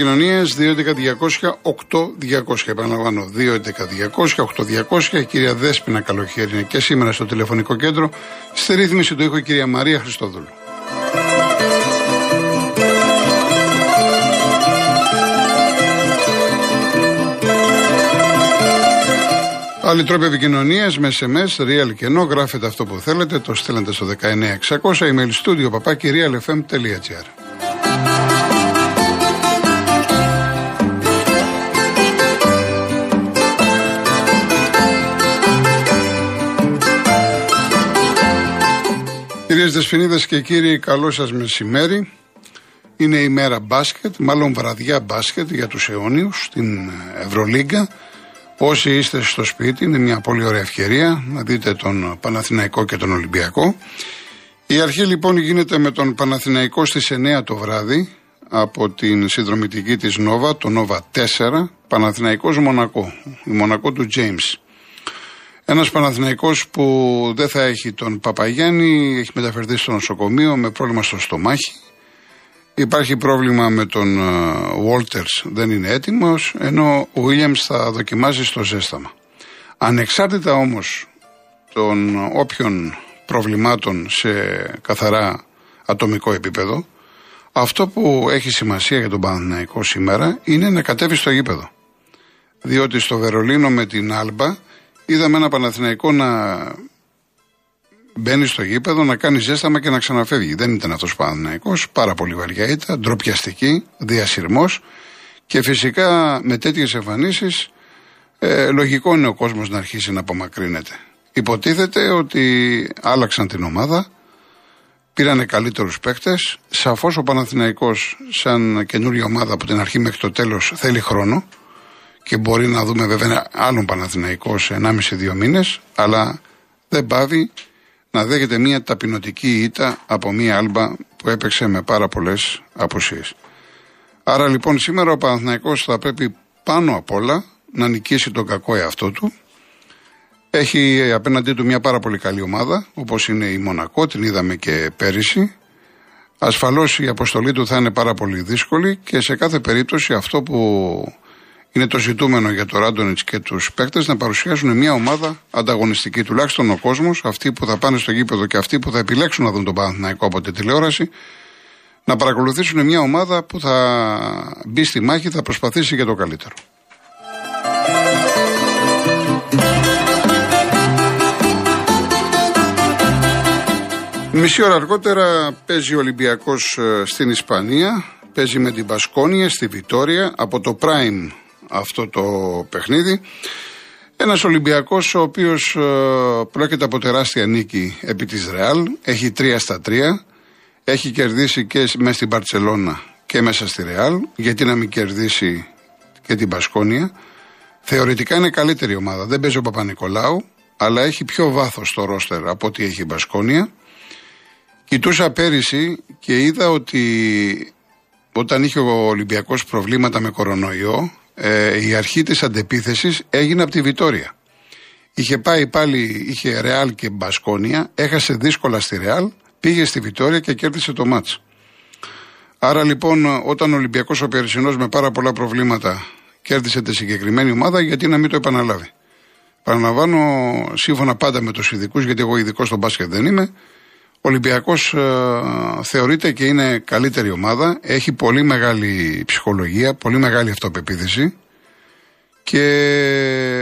Τηλέφωνο επικοινωνία 211-200-8200. Επαναλαμβάνω, 211-200-8200. Η κυρία Δέσπινα Καλοχέρι είναι και σήμερα στο τηλεφωνικό κέντρο. Στη ρύθμιση του ήχου η κυρία Μαρία Χριστόδουλου. Άλλοι τρόποι επικοινωνίας με SMS, real και ενώ γράφετε αυτό που θέλετε, το στέλνετε στο 19600 email studio παπάκι realfm.gr. Κυρίες Δεσφινίδες και κύριοι, καλό σας μεσημέρι. Είναι η μέρα μπάσκετ, μάλλον βραδιά μπάσκετ για τους αιώνιους στην Ευρωλίγκα. Όσοι είστε στο σπίτι, είναι μια πολύ ωραία ευκαιρία να δείτε τον Παναθηναϊκό και τον Ολυμπιακό. Η αρχή λοιπόν γίνεται με τον Παναθηναϊκό στις 9 το βράδυ από την συνδρομητική της Νόβα, το Νόβα 4, Παναθηναϊκός Μονακό, η Μονακό του James. Ένας Παναθηναϊκός που δεν θα έχει τον Παπαγιάννη, έχει μεταφερθεί στο νοσοκομείο με πρόβλημα στο στομάχι. Υπάρχει πρόβλημα με τον Βόλτερ, δεν είναι έτοιμος, ενώ ο Βίλιαμ θα δοκιμάζει στο ζέσταμα. Ανεξάρτητα όμως των όποιων προβλημάτων σε καθαρά ατομικό επίπεδο, αυτό που έχει σημασία για τον Παναθηναϊκό σήμερα είναι να κατέβει στο γήπεδο. Διότι στο Βερολίνο με την Άλμπα είδαμε ένα Παναθηναϊκό να μπαίνει στο γήπεδο, να κάνει ζέσταμα και να ξαναφεύγει. Δεν ήταν αυτός ο Παναθηναϊκός. Πάρα πολύ βαριά ήταν, ντροπιαστική, διασυρμός και φυσικά με τέτοιες εμφανίσεις ε, λογικό είναι ο κόσμος να αρχίσει να απομακρύνεται. Υποτίθεται ότι άλλαξαν την ομάδα, πήρανε καλύτερους παίκτες. Σαφώς ο Παναθηναϊκός σαν καινούργια ομάδα από την αρχή μέχρι το τέλος θέλει χρόνο και μπορεί να δούμε βέβαια άλλον Παναθηναϊκό σε 1,5-2 μήνες, αλλά δεν πάβει να δέχεται μια ταπεινωτική ήττα από μια άλμπα που έπαιξε με πάρα πολλές απουσίες. Άρα λοιπόν σήμερα ο Παναθηναϊκός θα πρέπει πάνω απ' όλα να νικήσει τον κακό εαυτό του. Έχει απέναντί του μια πάρα πολύ καλή ομάδα, όπως είναι η Μονακό, την είδαμε και πέρυσι. Ασφαλώς η αποστολή του θα είναι πάρα πολύ δύσκολη και σε κάθε περίπτωση αυτό που είναι το ζητούμενο για το Ράντονιτς και τους παίκτες να παρουσιάσουν μια ομάδα ανταγωνιστική. Τουλάχιστον ο κόσμος, αυτοί που θα πάνε στο γήπεδο και αυτοί που θα επιλέξουν να δουν τον Παναθηναϊκό από τη τηλεόραση, να παρακολουθήσουν μια ομάδα που θα μπει στη μάχη, θα προσπαθήσει για το καλύτερο. Μισή ώρα αργότερα παίζει ο Ολυμπιακός ε, στην Ισπανία, παίζει με την Πασκόνια στη Βιτόρια από το Prime αυτό το παιχνίδι. Ένας Ολυμπιακός ο οποίος ε, πρόκειται από τεράστια νίκη επί της Ρεάλ. Έχει 3 στα 3. Έχει κερδίσει και μέσα στην Παρσελώνα και μέσα στη Ρεάλ. Γιατί να μην κερδίσει και την Πασκόνια. Θεωρητικά είναι καλύτερη ομάδα. Δεν παίζει ο Παπα-Νικολάου, αλλά έχει πιο βάθος στο ρόστερ από ό,τι έχει η Μπασκόνια. Κοιτούσα πέρυσι και είδα ότι όταν είχε ο Ολυμπιακός προβλήματα με κορονοϊό, ε, η αρχή της αντεπίθεσης έγινε από τη Βιτόρια. Είχε πάει πάλι, είχε Ρεάλ και Μπασκόνια, έχασε δύσκολα στη Ρεάλ, πήγε στη Βιτόρια και κέρδισε το μάτς. Άρα λοιπόν όταν ο Ολυμπιακός ο Περσινός με πάρα πολλά προβλήματα κέρδισε τη συγκεκριμένη ομάδα, γιατί να μην το επαναλάβει. Παραλαμβάνω σύμφωνα πάντα με τους ειδικούς, γιατί εγώ ειδικός στο μπάσκετ δεν είμαι, ο Ολυμπιακός ε, θεωρείται και είναι καλύτερη ομάδα. Έχει πολύ μεγάλη ψυχολογία, πολύ μεγάλη αυτοπεποίθηση και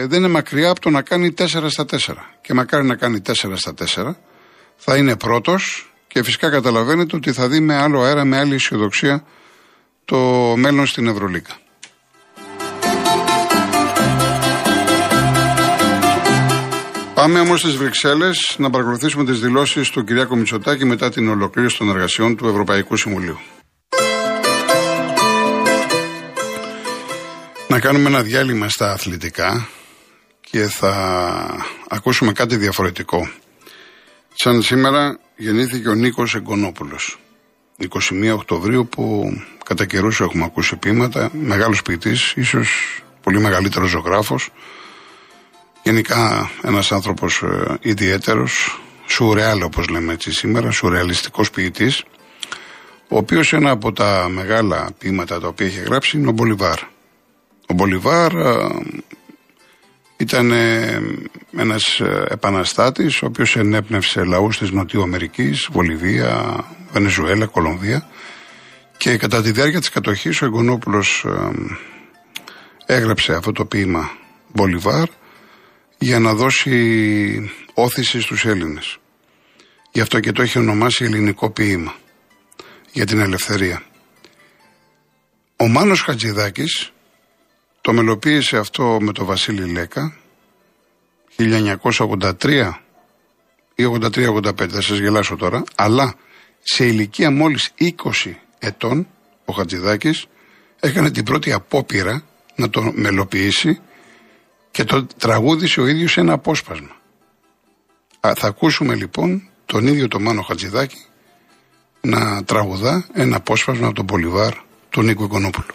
δεν είναι μακριά από το να κάνει 4 στα 4. Και μακάρι να κάνει 4 στα 4. Θα είναι πρώτος και φυσικά καταλαβαίνετε ότι θα δει με άλλο αέρα, με άλλη αισιοδοξία το μέλλον στην Ευρωλίκα. Πάμε όμως στις Βρυξέλλες να παρακολουθήσουμε τις δηλώσεις του Κυριάκου Μητσοτάκη μετά την ολοκλήρωση των εργασιών του Ευρωπαϊκού Συμβουλίου. Να κάνουμε ένα διάλειμμα στα αθλητικά και θα ακούσουμε κάτι διαφορετικό. Σαν σήμερα γεννήθηκε ο Νίκος Εγκονόπουλος. 21 Οκτωβρίου που κατά καιρούς έχουμε ακούσει πείματα, μεγάλος ποιητής, ίσως πολύ μεγαλύτερος ζωγράφος. Γενικά ένας άνθρωπος ε, ιδιαίτερος, σουρεάλ όπως λέμε έτσι σήμερα, σουρεαλιστικός ποιητής, ο οποίος ένα από τα μεγάλα ποίηματα τα οποία έχει γράψει είναι ο Μπολιβάρ. Ο Μπολιβάρ ε, ήταν ένας ε, επαναστάτης ο οποίος ενέπνευσε λαούς της Νοτιού Αμερικής, Βολιβία, Βενεζουέλα, Κολομβία και κατά τη διάρκεια της κατοχής ο Εγκονόπουλος ε, έγραψε αυτό το ποίημα Μπολιβάρ για να δώσει όθηση στους Έλληνες. Γι' αυτό και το έχει ονομάσει ελληνικό ποίημα για την ελευθερία. Ο Μάνος Χατζηδάκης το μελοποίησε αυτό με τον Βασίλη Λέκα 1983 ή 83-85, θα σας γελάσω τώρα, αλλά σε ηλικία μόλις 20 ετών ο Χατζηδάκης έκανε την πρώτη απόπειρα να το μελοποιήσει και το τραγούδισε ο ίδιος ένα απόσπασμα. θα ακούσουμε λοιπόν τον ίδιο τον Μάνο Χατζηδάκη να τραγουδά ένα απόσπασμα από τον Πολυβάρ του Νίκου Οικονόπουλου.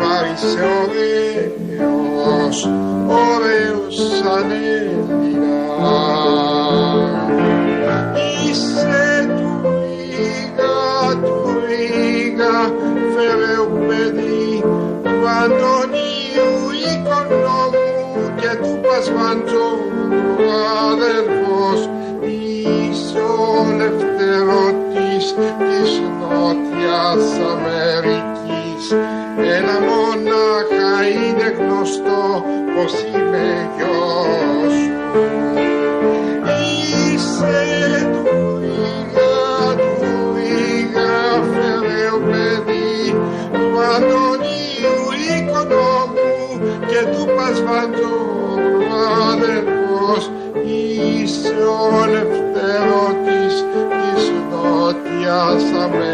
Πάρισε ωραίος, ωραίος σαν Έλληνας. Είσαι του λίγα, του λίγα, φερεού παιδί, του Αντωνίου οικονόμου και του Πασμαντζόμου αδελφός, είσαι ο της Νότιας Αμερικής. Ένα μονάχα είναι γνωστό πως είμαι γιος σου. Είσαι δουλειά, δουλειά, φεραίο παιδί του Αντωνίου Οικονόμου και του Πασβαντζόρου αδερφός είσαι ο ελευθερώτης της Νότιας Αμέρας.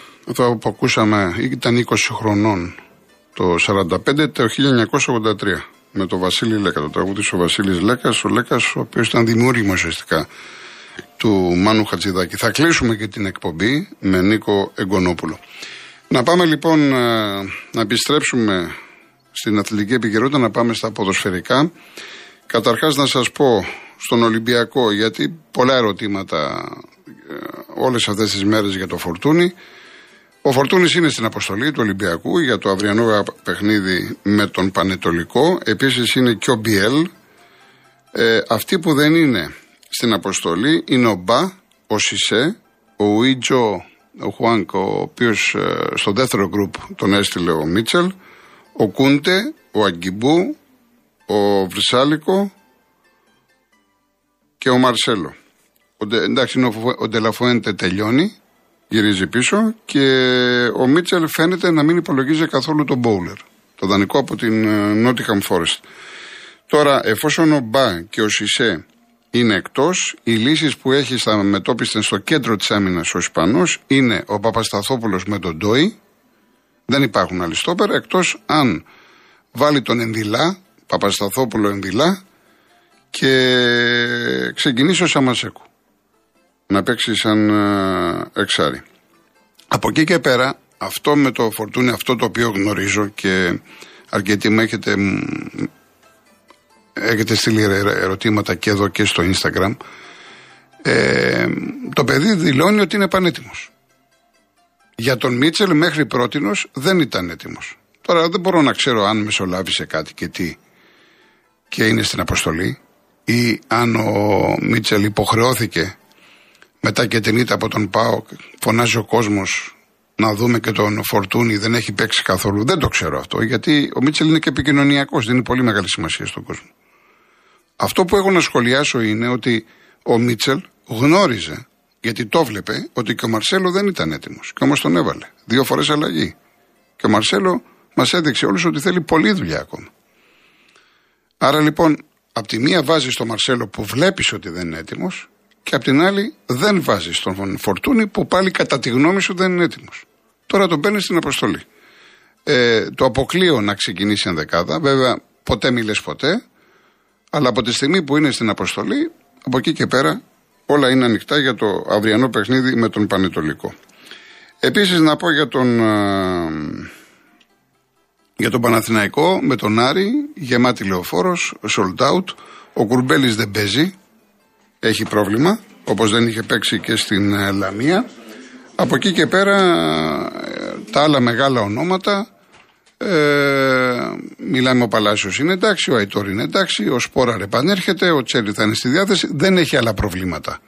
αυτό που ακούσαμε ήταν 20 χρονών το 45 το 1983 με τον Βασίλη Λέκα, το τραγούδι ο Βασίλης Λέκας, ο Λέκας ο οποίος ήταν δημιούργημα ουσιαστικά του Μάνου Χατζηδάκη. Θα κλείσουμε και την εκπομπή με Νίκο Εγκονόπουλο. Να πάμε λοιπόν ε, να επιστρέψουμε στην αθλητική επικαιρότητα, να πάμε στα ποδοσφαιρικά. Καταρχάς να σας πω στον Ολυμπιακό, γιατί πολλά ερωτήματα ε, όλες αυτές τις μέρες για το Φορτούνι. Ο Φορτούνης είναι στην αποστολή του Ολυμπιακού για το αυριανό παιχνίδι με τον Πανετολικό. Επίσης είναι και ο Μπιέλ. Ε, αυτοί που δεν είναι στην αποστολή είναι ο Μπα, ο Σισε, ο Ουίτζο, ο Χουάνκ, ο οποίος ε, στο δεύτερο γκρουπ τον έστειλε ο Μίτσελ, ο Κούντε, ο Αγκιμπού, ο Βρυσάλικο και ο Μαρσέλο. Ο, εντάξει, ο Ντελαφουέντε τελειώνει γυρίζει πίσω και ο Μίτσελ φαίνεται να μην υπολογίζει καθόλου τον Μπόουλερ, το δανεικό από την Νότιχαμ Forest. Τώρα, εφόσον ο Μπα και ο Σισε είναι εκτός, οι λύσεις που έχει στα μετόπιστε στο κέντρο της άμυνας ο Ισπανός είναι ο Παπασταθόπουλος με τον Ντόι. Δεν υπάρχουν άλλοι στόπερ, εκτός αν βάλει τον Ενδυλά, Παπασταθόπουλο Ενδυλά και ξεκινήσει ο Σαμασέκου να παίξει σαν ε, εξάρι. Από εκεί και πέρα Αυτό με το φορτούνι, αυτό το οποίο γνωρίζω και αρκετοί μου έχετε, έχετε στείλει ερωτήματα και εδώ και στο Instagram. Ε, το παιδί δηλώνει ότι είναι πανέτοιμος. Για τον Μίτσελ μέχρι πρότινος δεν ήταν έτοιμος. Τώρα δεν μπορώ να ξέρω αν μεσολάβησε κάτι και τι και είναι στην αποστολή ή αν ο Μίτσελ υποχρεώθηκε μετά και την ήττα από τον Πάο φωνάζει ο κόσμος να δούμε και τον Φορτούνη δεν έχει παίξει καθόλου. Δεν το ξέρω αυτό γιατί ο Μίτσελ είναι και επικοινωνιακός, δίνει πολύ μεγάλη σημασία στον κόσμο. Αυτό που έχω να σχολιάσω είναι ότι ο Μίτσελ γνώριζε, γιατί το βλέπε, ότι και ο Μαρσέλο δεν ήταν έτοιμος. Και όμως τον έβαλε. Δύο φορές αλλαγή. Και ο Μαρσέλο μας έδειξε όλους ότι θέλει πολλή δουλειά ακόμα. Άρα λοιπόν, από τη μία βάζεις τον Μαρσέλο που βλέπεις ότι δεν είναι έτοιμος, και απ' την άλλη δεν βάζεις τον Φορτούνη που πάλι κατά τη γνώμη σου δεν είναι έτοιμος. Τώρα τον παίρνεις στην αποστολή. Ε, το αποκλείω να ξεκινήσει ενδεκάδα. Βέβαια, ποτέ μιλέ ποτέ. Αλλά από τη στιγμή που είναι στην αποστολή, από εκεί και πέρα όλα είναι ανοιχτά για το αυριανό παιχνίδι με τον Πανετολικό. Επίσης να πω για τον, για τον Παναθηναϊκό με τον Άρη, γεμάτη λεωφόρος, sold out. Ο Κουρμπέλης δεν παίζει, έχει πρόβλημα, όπως δεν είχε παίξει και στην ε, Λαμία. Από εκεί και πέρα ε, τα άλλα μεγάλα ονόματα ε, μιλάμε ο Παλάσιος είναι εντάξει, ο Αϊτόρ είναι εντάξει, ο Σπόρα επανέρχεται, ο Τσέλι θα είναι στη διάθεση, δεν έχει άλλα προβλήματα.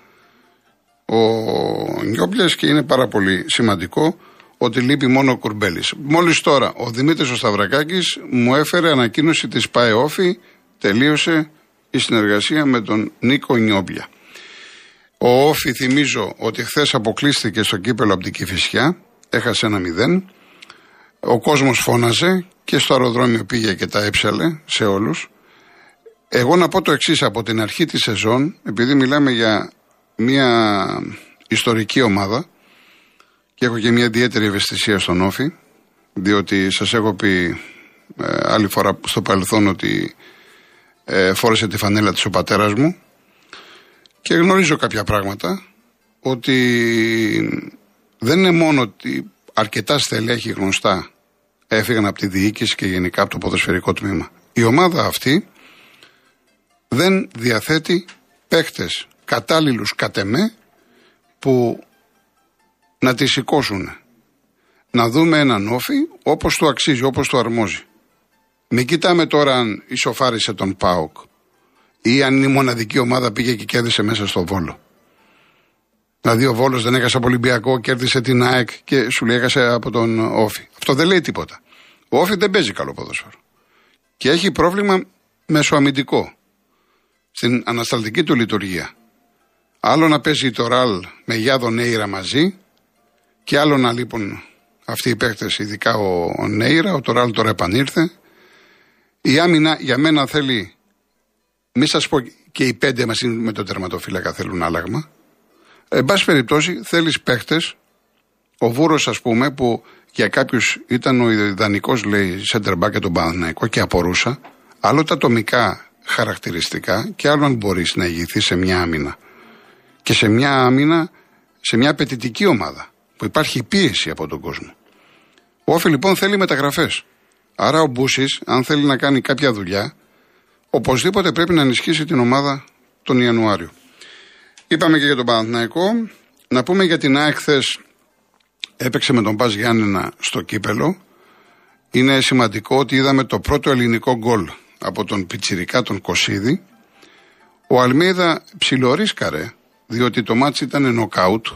Ο Νιόπλες και είναι πάρα πολύ σημαντικό ότι λείπει μόνο ο Κουρμπέλης. Μόλις τώρα ο Δημήτρης ο Σταυρακάκης μου έφερε ανακοίνωση της ΠΑΕΟΦΗ, τελείωσε η συνεργασία με τον Νίκο Νιόπλια. Ο Όφη θυμίζω ότι χθες αποκλείστηκε στο κύπελο από την Κηφισιά, έχασε ένα μηδέν. Ο κόσμος φώναζε και στο αεροδρόμιο πήγε και τα έψαλε σε όλους. Εγώ να πω το εξής από την αρχή της σεζόν, επειδή μιλάμε για μια ιστορική ομάδα και έχω και μια ιδιαίτερη ευαισθησία στον Όφη, διότι σας έχω πει ε, άλλη φορά στο παρελθόν ότι ε, φόρεσε τη φανέλα της ο πατέρας μου και γνωρίζω κάποια πράγματα ότι δεν είναι μόνο ότι αρκετά στελέχη γνωστά έφυγαν από τη διοίκηση και γενικά από το ποδοσφαιρικό τμήμα. Η ομάδα αυτή δεν διαθέτει παίχτες κατάλληλους κατ' εμέ που να τη σηκώσουν. Να δούμε έναν όφη όπως το αξίζει, όπως το αρμόζει. Μην κοιτάμε τώρα αν ισοφάρισε τον ΠΑΟΚ ή αν η μοναδική ομάδα πήγε και κέρδισε μέσα στο Βόλο. Δηλαδή ο Βόλος δεν έχασε από Ολυμπιακό, κέρδισε την ΑΕΚ και σου λέει έχασε από τον Όφη. Αυτό δεν λέει τίποτα. Ο Όφη δεν παίζει καλό ποδόσφαιρο. Και έχει πρόβλημα μεσοαμυντικό στην ανασταλτική του λειτουργία. Άλλο να παίζει το Ραλ με Γιάδο Νέιρα μαζί και άλλο να λείπουν αυτοί οι παίχτε, ειδικά ο, ο Νέιρα, ο Τωράλ τώρα επανήρθε. Η άμυνα για μένα θέλει, μη σας πω και οι πέντε μαζί με τον τερματοφύλακα θέλουν άλλαγμα. Εν πάση περιπτώσει, θέλεις παίχτες, ο Βούρος, ας πούμε, που για κάποιους ήταν ο ιδανικός, λέει, center back για τον Παναθηναϊκό και απορούσα. Άλλο τα ατομικά χαρακτηριστικά και άλλο αν μπορείς να ηγηθείς σε μια άμυνα. Και σε μια άμυνα, σε μια απαιτητική ομάδα που υπάρχει πίεση από τον κόσμο. Ο Όφη λοιπόν θέλει μεταγραφές. Άρα ο Μπούσης, αν θέλει να κάνει κάποια δουλειά, οπωσδήποτε πρέπει να ενισχύσει την ομάδα τον Ιανουάριο. Είπαμε και για τον Παναθηναϊκό. Να πούμε για την ΑΕΚ έπαιξε με τον Πας Γιάννενα στο κύπελο. Είναι σημαντικό ότι είδαμε το πρώτο ελληνικό γκολ από τον Πιτσιρικά τον Κωσίδη. Ο Αλμίδα ψιλορίσκαρε, διότι το μάτς ήταν νοκάουτ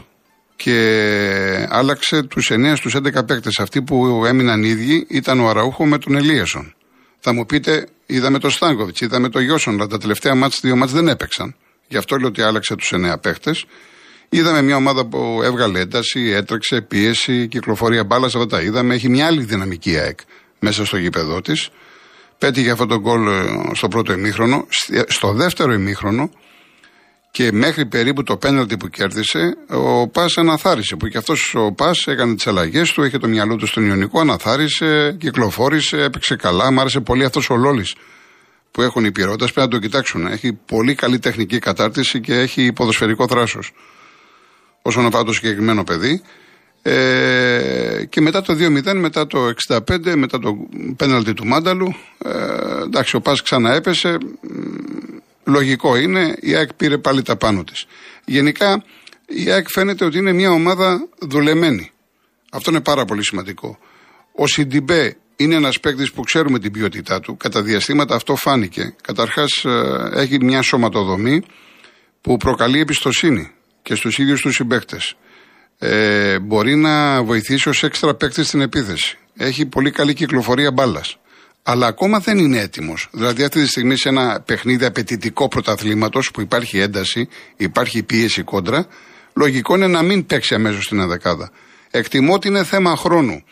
και άλλαξε τους 9 στους 11 παίκτες. Αυτοί που έμειναν ίδιοι ήταν ο Αραούχο με τον Ελίασον. Θα μου πείτε, είδαμε το Στάνκοβιτς, είδαμε το Γιώσον, αλλά τα τελευταία μάτς, δύο μάτς δεν έπαιξαν. Γι' αυτό λέω ότι άλλαξε τους εννέα παίχτε. Είδαμε μια ομάδα που έβγαλε ένταση, έτρεξε, πίεση, κυκλοφορία μπάλας, αυτά τα είδαμε. Έχει μια άλλη δυναμική ΑΕΚ μέσα στο γήπεδό της. Πέτυχε αυτό το γκολ ε, στο πρώτο ημίχρονο. Στο δεύτερο ημίχρονο και μέχρι περίπου το πέναλτι που κέρδισε, ο Πας αναθάρισε. Που και αυτός ο Πας έκανε τις αλλαγές του, είχε το μυαλό του στον Ιωνικό, αναθάρισε, κυκλοφόρησε, έπαιξε καλά. Μ' άρεσε πολύ αυτός ο Λόλης που έχουν οι πυρώτε πρέπει να το κοιτάξουν. Έχει πολύ καλή τεχνική κατάρτιση και έχει ποδοσφαιρικό θράσος. Όσον αφορά το συγκεκριμένο παιδί, Ε, και μετά το 2-0, μετά το 65, μετά το πέναλτι του Μάνταλου, ε, εντάξει, ο Πας ξαναέπεσε. Λογικό είναι, η ΑΕΚ πήρε πάλι τα πάνω της. Γενικά, η ΑΕΚ φαίνεται ότι είναι μια ομάδα δουλεμένη. Αυτό είναι πάρα πολύ σημαντικό. Ο Σιντιμπέ είναι ένας παίκτης που ξέρουμε την ποιότητά του. Κατά διαστήματα αυτό φάνηκε. Καταρχάς, ε, έχει μια σωματοδομή που προκαλεί εμπιστοσύνη και στους ίδιους τους συμπαίκτες. Ε, μπορεί να βοηθήσει ως έξτρα παίκτη στην επίθεση. Έχει πολύ καλή κυκλοφορία μπάλας. Αλλά ακόμα δεν είναι έτοιμος. Δηλαδή, αυτή τη στιγμή σε ένα παιχνίδι απαιτητικό πρωταθλήματος που υπάρχει ένταση, υπάρχει πίεση κόντρα, λογικό είναι να μην παίξει αμέσως στην αδεκάδα. Εκτιμώ ότι είναι θέμα χρόνου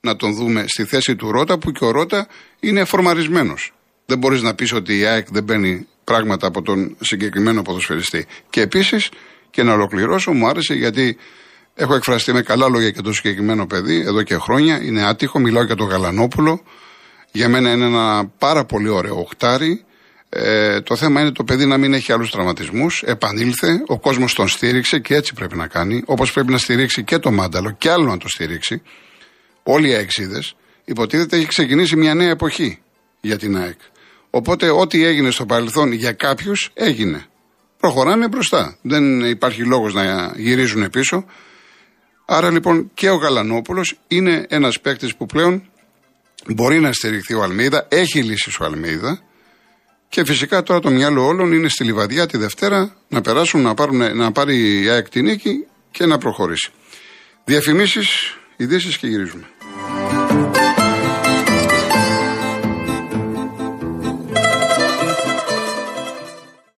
να τον δούμε στη θέση του Ρότα, που και ο Ρότα είναι φορμαρισμένος. Δεν μπορείς να πεις ότι η ΑΕΚ δεν παίρνει πράγματα από τον συγκεκριμένο ποδοσφαιριστή. Και επίσης, και να ολοκληρώσω, μου άρεσε γιατί έχω εκφραστεί με καλά λόγια για το συγκεκριμένο παιδί εδώ και χρόνια. Είναι άτυχο, μιλάω για τον Γαλανόπουλο. Για μένα είναι ένα πάρα πολύ ωραίο οχτάρι. Ε, το θέμα είναι το παιδί να μην έχει άλλους τραυματισμούς. Επανήλθε, ο κόσμος τον στήριξε και έτσι πρέπει να κάνει. Όπως πρέπει να στηρίξει και το μάνταλο και άλλο να το στηρίξει. Όλοι οι αεξίδες. Υποτίθεται έχει ξεκινήσει μια νέα εποχή για την ΑΕΚ. Οπότε ό,τι έγινε στο παρελθόν για κάποιους έγινε. Προχωράμε μπροστά. Δεν υπάρχει λόγος να γυρίζουν πίσω. Άρα λοιπόν και ο Γαλανόπουλος είναι ένας παίκτης που πλέον μπορεί να στηριχθεί ο Αλμίδα, έχει λύσει ο Αλμίδα και φυσικά τώρα το μυαλό όλων είναι στη Λιβαδιά τη Δευτέρα να περάσουν να, πάρουν, να πάρει η ΑΕΚ την νίκη και να προχωρήσει. Διαφημίσεις, ειδήσεις και γυρίζουμε.